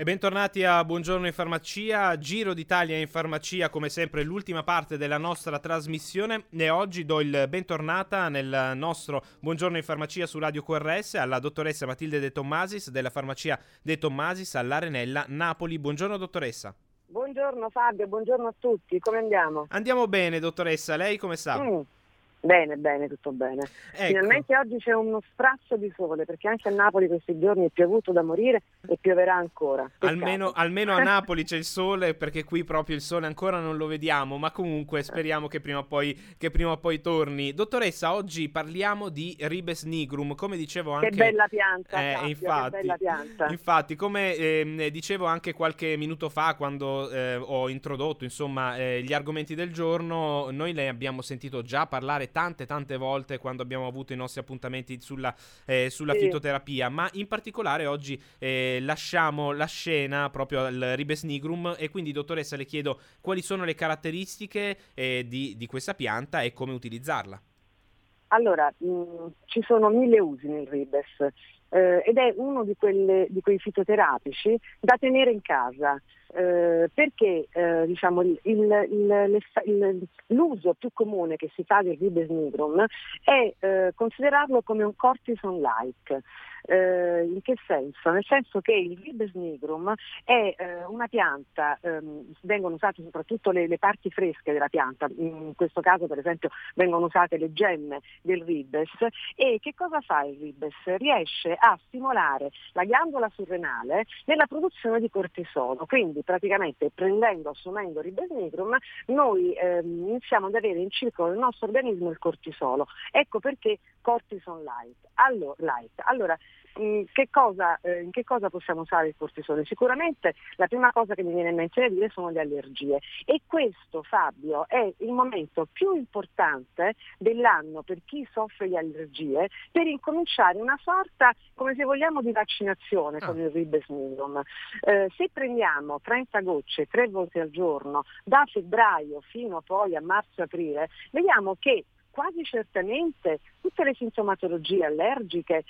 E bentornati a Buongiorno in Farmacia, Giro d'Italia in Farmacia, come sempre l'ultima parte della nostra trasmissione e oggi do il bentornata nel nostro Buongiorno in Farmacia su Radio QRS alla dottoressa Matilde De Tommasis della farmacia De Tommasis all'Arenella Napoli. Buongiorno dottoressa. Buongiorno Fabio, buongiorno a tutti, come andiamo? Andiamo bene dottoressa, lei come sta? Mm. Bene, bene, tutto bene. Ecco. Finalmente oggi c'è uno sprazzo di sole perché anche a Napoli questi giorni è piovuto da morire e pioverà ancora. Almeno, almeno, a Napoli c'è il sole perché qui proprio il sole ancora non lo vediamo, ma comunque speriamo che prima o poi, prima o poi torni. Dottoressa, oggi parliamo di Ribes nigrum, come dicevo anche... Che bella pianta, eh, Fabio, infatti, bella pianta. Infatti, come eh, dicevo anche qualche minuto fa quando eh, ho introdotto insomma, eh, gli argomenti del giorno, noi le abbiamo sentito già parlare tante tante volte quando abbiamo avuto i nostri appuntamenti sulla, eh, sulla sì. fitoterapia, ma in particolare oggi eh, lasciamo la scena proprio al Ribes nigrum e quindi dottoressa le chiedo quali sono le caratteristiche eh, di, di questa pianta e come utilizzarla. Allora, mh, mm, ci sono mille usi nel ribes eh, ed è uno di, quelle, di, quei fitoterapici da tenere in casa. Eh, perché eh, diciamo, il, il, il, l'uso più comune che si fa del ribes nigrum è eh, considerarlo come un cortison-like. Eh, in che senso? Nel senso che il ribes nigrum è eh, una pianta, ehm, vengono usate soprattutto le, le, parti fresche della pianta, in questo caso per esempio vengono usate le gemme del ribes e che cosa fa il ribes? Riesce a stimolare la ghiandola surrenale nella produzione di cortisolo, quindi praticamente prendendo, assumendo ribes nigrum noi ehm, iniziamo ad avere in circolo nel nostro organismo il cortisolo. Ecco perché cortison light. Allora, light. allora Mm, che cosa, eh, in che cosa possiamo usare il cortisone? Sicuramente la prima cosa che mi viene in mente da dire sono le allergie e questo Fabio è il momento più importante dell'anno per chi soffre di allergie per incominciare una sorta, come se vogliamo, di vaccinazione ah. con il ribesminium. Eh, se prendiamo 30 gocce tre volte al giorno da febbraio fino poi a marzo-aprile, vediamo che quasi certamente tutte le sintomatologie allergiche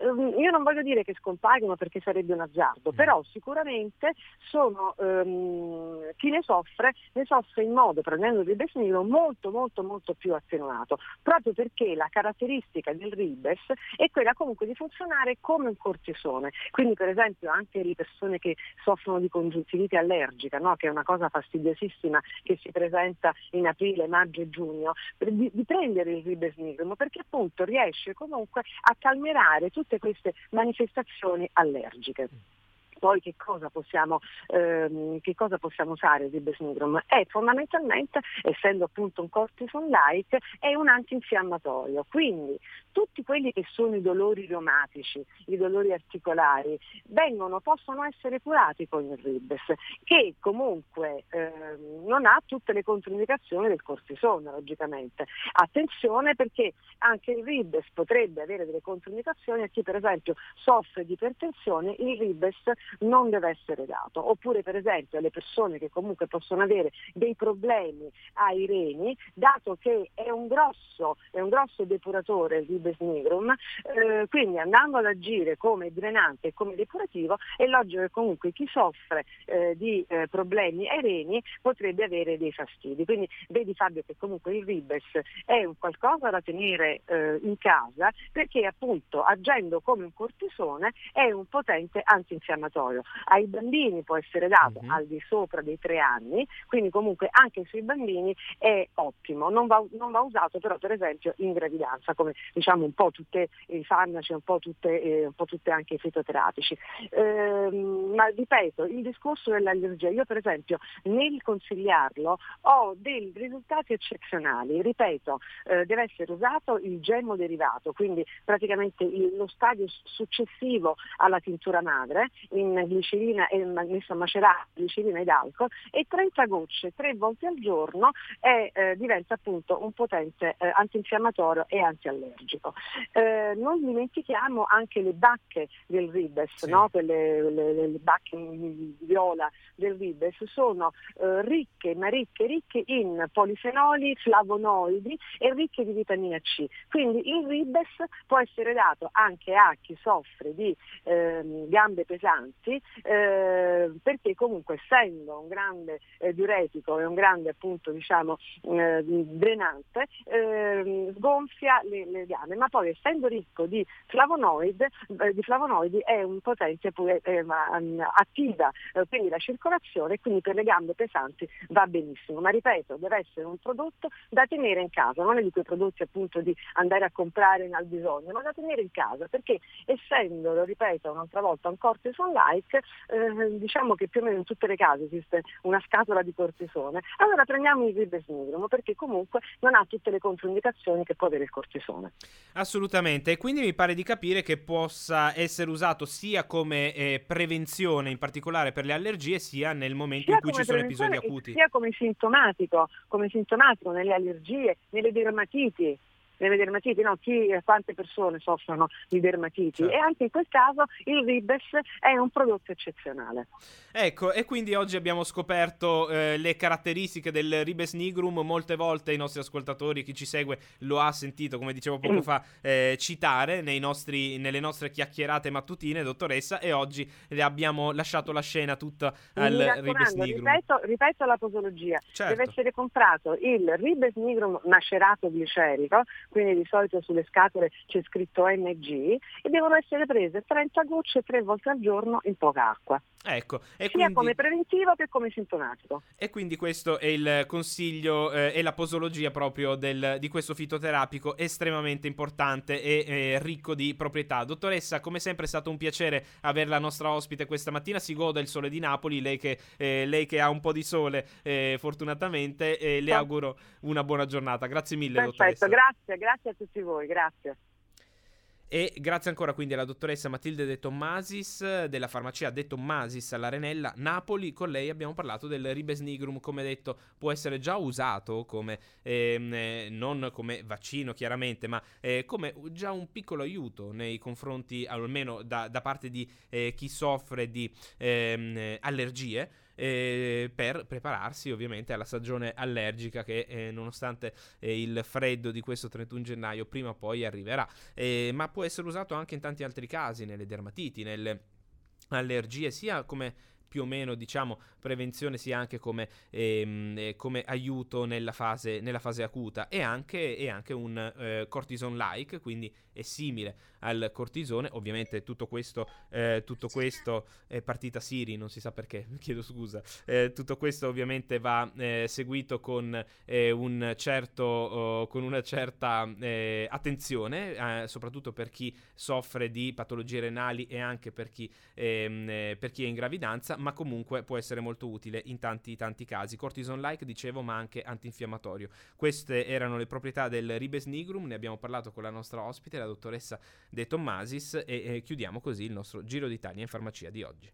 io non voglio dire che scompaiono perché sarebbe un azzardo, mm. però sicuramente sono, um, chi ne soffre ne soffre in modo, prendendo il ribes nero, molto molto molto più attenuato, proprio perché la caratteristica del ribes è quella comunque di funzionare come un cortisone. Quindi per esempio anche le persone che soffrono di congiuntivite allergica, no? che è una cosa fastidiosissima che si presenta in aprile, maggio e giugno, di, di prendere il ribes perché appunto riesce comunque a calmerare tutti tutte queste manifestazioni allergiche. Poi che cosa possiamo, ehm, che cosa possiamo usare di Besnigrum? È fondamentalmente, essendo appunto un cortison-like, è un antinfiammatorio. Quindi tutti quelli che sono i dolori reumatici, i dolori articolari, vengono, possono essere curati con il Ribes, che comunque ehm, non ha tutte le controindicazioni del cortisone, logicamente. Attenzione perché anche il Ribes potrebbe avere delle controindicazioni a chi per esempio soffre di ipertensione, il Ribes non deve essere dato. Oppure per esempio alle persone che comunque possono avere dei problemi ai reni, dato che è un grosso, è un grosso depuratore il ribes nigrum, eh, quindi andando ad agire come drenante e come depurativo, è logico che comunque chi soffre eh, di eh, problemi ai reni potrebbe avere dei fastidi. Quindi vedi Fabio che comunque il ribes è un qualcosa da tenere eh, in casa perché appunto agendo come un cortisone è un potente antinfiammatorio laboratorio. Ai bambini può essere dato uh-huh. al di sopra dei tre anni, quindi comunque anche sui bambini è ottimo, non va, non va usato però per esempio in gravidanza, come diciamo un po' tutti i farmaci, un po' tutte, eh, un po' tutte anche i fitoterapici. Eh, ma ripeto, il discorso dell'allergia, io per esempio nel consigliarlo ho dei risultati eccezionali, ripeto, eh, deve essere usato il gemmo derivato, quindi praticamente il, lo stadio successivo alla tintura madre in glicerina e messo a macerare glicerina ed alcol e 30 gocce tre volte al giorno e eh, diventa appunto un potente eh, antinfiammatorio e antiallergico. Eh, non dimentichiamo anche le bacche del ribes, sì. no? Quelle, le, le, bacche viola del ribes sono eh, ricche, ma ricche, ricche in polifenoli, flavonoidi e ricche di vitamina C. Quindi il ribes può essere dato anche a chi soffre di ehm, gambe pesanti tutti eh, perché comunque essendo un grande eh, diuretico e un grande appunto diciamo eh, drenante ehm, sgonfia le, le gambe ma poi essendo ricco di flavonoidi, eh, di flavonoidi è un potente eh, attiva quindi la circolazione e quindi per le gambe pesanti va benissimo. Ma ripeto deve essere un prodotto da tenere in casa. Non è di quei prodotti appunto di andare a comprare al bisogno ma da tenere in casa perché essendo lo ripeto un'altra volta un cortison like eh, diciamo che più o meno in tutte le case esiste una scatola di cortisone. Allora prendiamo il ribesnigrum perché comunque non ha tutte le controindicazioni che può avere il cortisone. Assolutamente e quindi mi pare di capire che possa essere usato sia come eh, prevenzione in particolare per le allergie sia nel momento sia in cui ci sono episodi acuti. sia come sintomatico come sintomatico nelle allergie nelle dermatiti nelle dermatiti, no? Chi, quante persone soffrono di dermatiti certo. e anche in quel caso il Ribes è un prodotto eccezionale. Ecco, e quindi oggi abbiamo scoperto eh, le caratteristiche del Ribes nigrum, molte volte i nostri ascoltatori, chi ci segue lo ha sentito, come dicevo poco mm. fa, eh, citare nostri, nelle nostre chiacchierate mattutine, dottoressa, e oggi le abbiamo lasciato la scena tutta al Ribes nigrum. Ripeto, ripeto la posologia, certo. deve essere comprato il Ribes nigrum macerato glicerico, quindi di solito sulle scatole c'è scritto NG e devono essere prese 30 gocce tre volte al giorno in poca acqua. Ecco, sia quindi... come preventivo che come sintomatico. E quindi questo è il consiglio eh, e la posologia proprio del, di questo fitoterapico estremamente importante e eh, ricco di proprietà. Dottoressa, come sempre è stato un piacere avere la nostra ospite questa mattina. Si goda il sole di Napoli, lei che, eh, lei che ha un po' di sole eh, fortunatamente, le auguro una buona giornata. Grazie mille, Perfetto, dottoressa. grazie, grazie a tutti voi, grazie. E grazie ancora quindi alla dottoressa Matilde De Tommasis della farmacia De Tommasis all'Arenella Napoli. Con lei abbiamo parlato del Ribes nigrum, come detto, può essere già usato come ehm, eh, non come vaccino chiaramente, ma eh, come già un piccolo aiuto nei confronti, almeno da, da parte di eh, chi soffre di ehm, allergie eh, per prepararsi ovviamente alla stagione allergica che eh, nonostante eh, il freddo di questo 31 gennaio prima o poi arriverà, eh, ma può essere usato anche in tanti altri casi, nelle dermatiti, nelle allergie, sia come più o meno diciamo prevenzione sia anche come, ehm, eh, come aiuto nella fase, nella fase, acuta e anche, e anche un eh, cortison like quindi è simile al cortisone. Ovviamente tutto questo eh, tutto questo è partita Siri non si sa perché chiedo scusa. Eh, tutto questo ovviamente va eh, seguito con eh, un certo oh, con una certa attenzione soprattutto per chi soffre di patologie renali e anche per chi, ehm, per chi è in gravidanza ma comunque può essere molto utile in tanti tanti casi. Cortison-like, dicevo, ma anche antinfiammatorio. Queste erano le proprietà del Ribes nigrum, ne abbiamo parlato con la nostra ospite, la dottoressa De Tommasis, e eh, chiudiamo così il nostro Giro d'Italia in farmacia di oggi.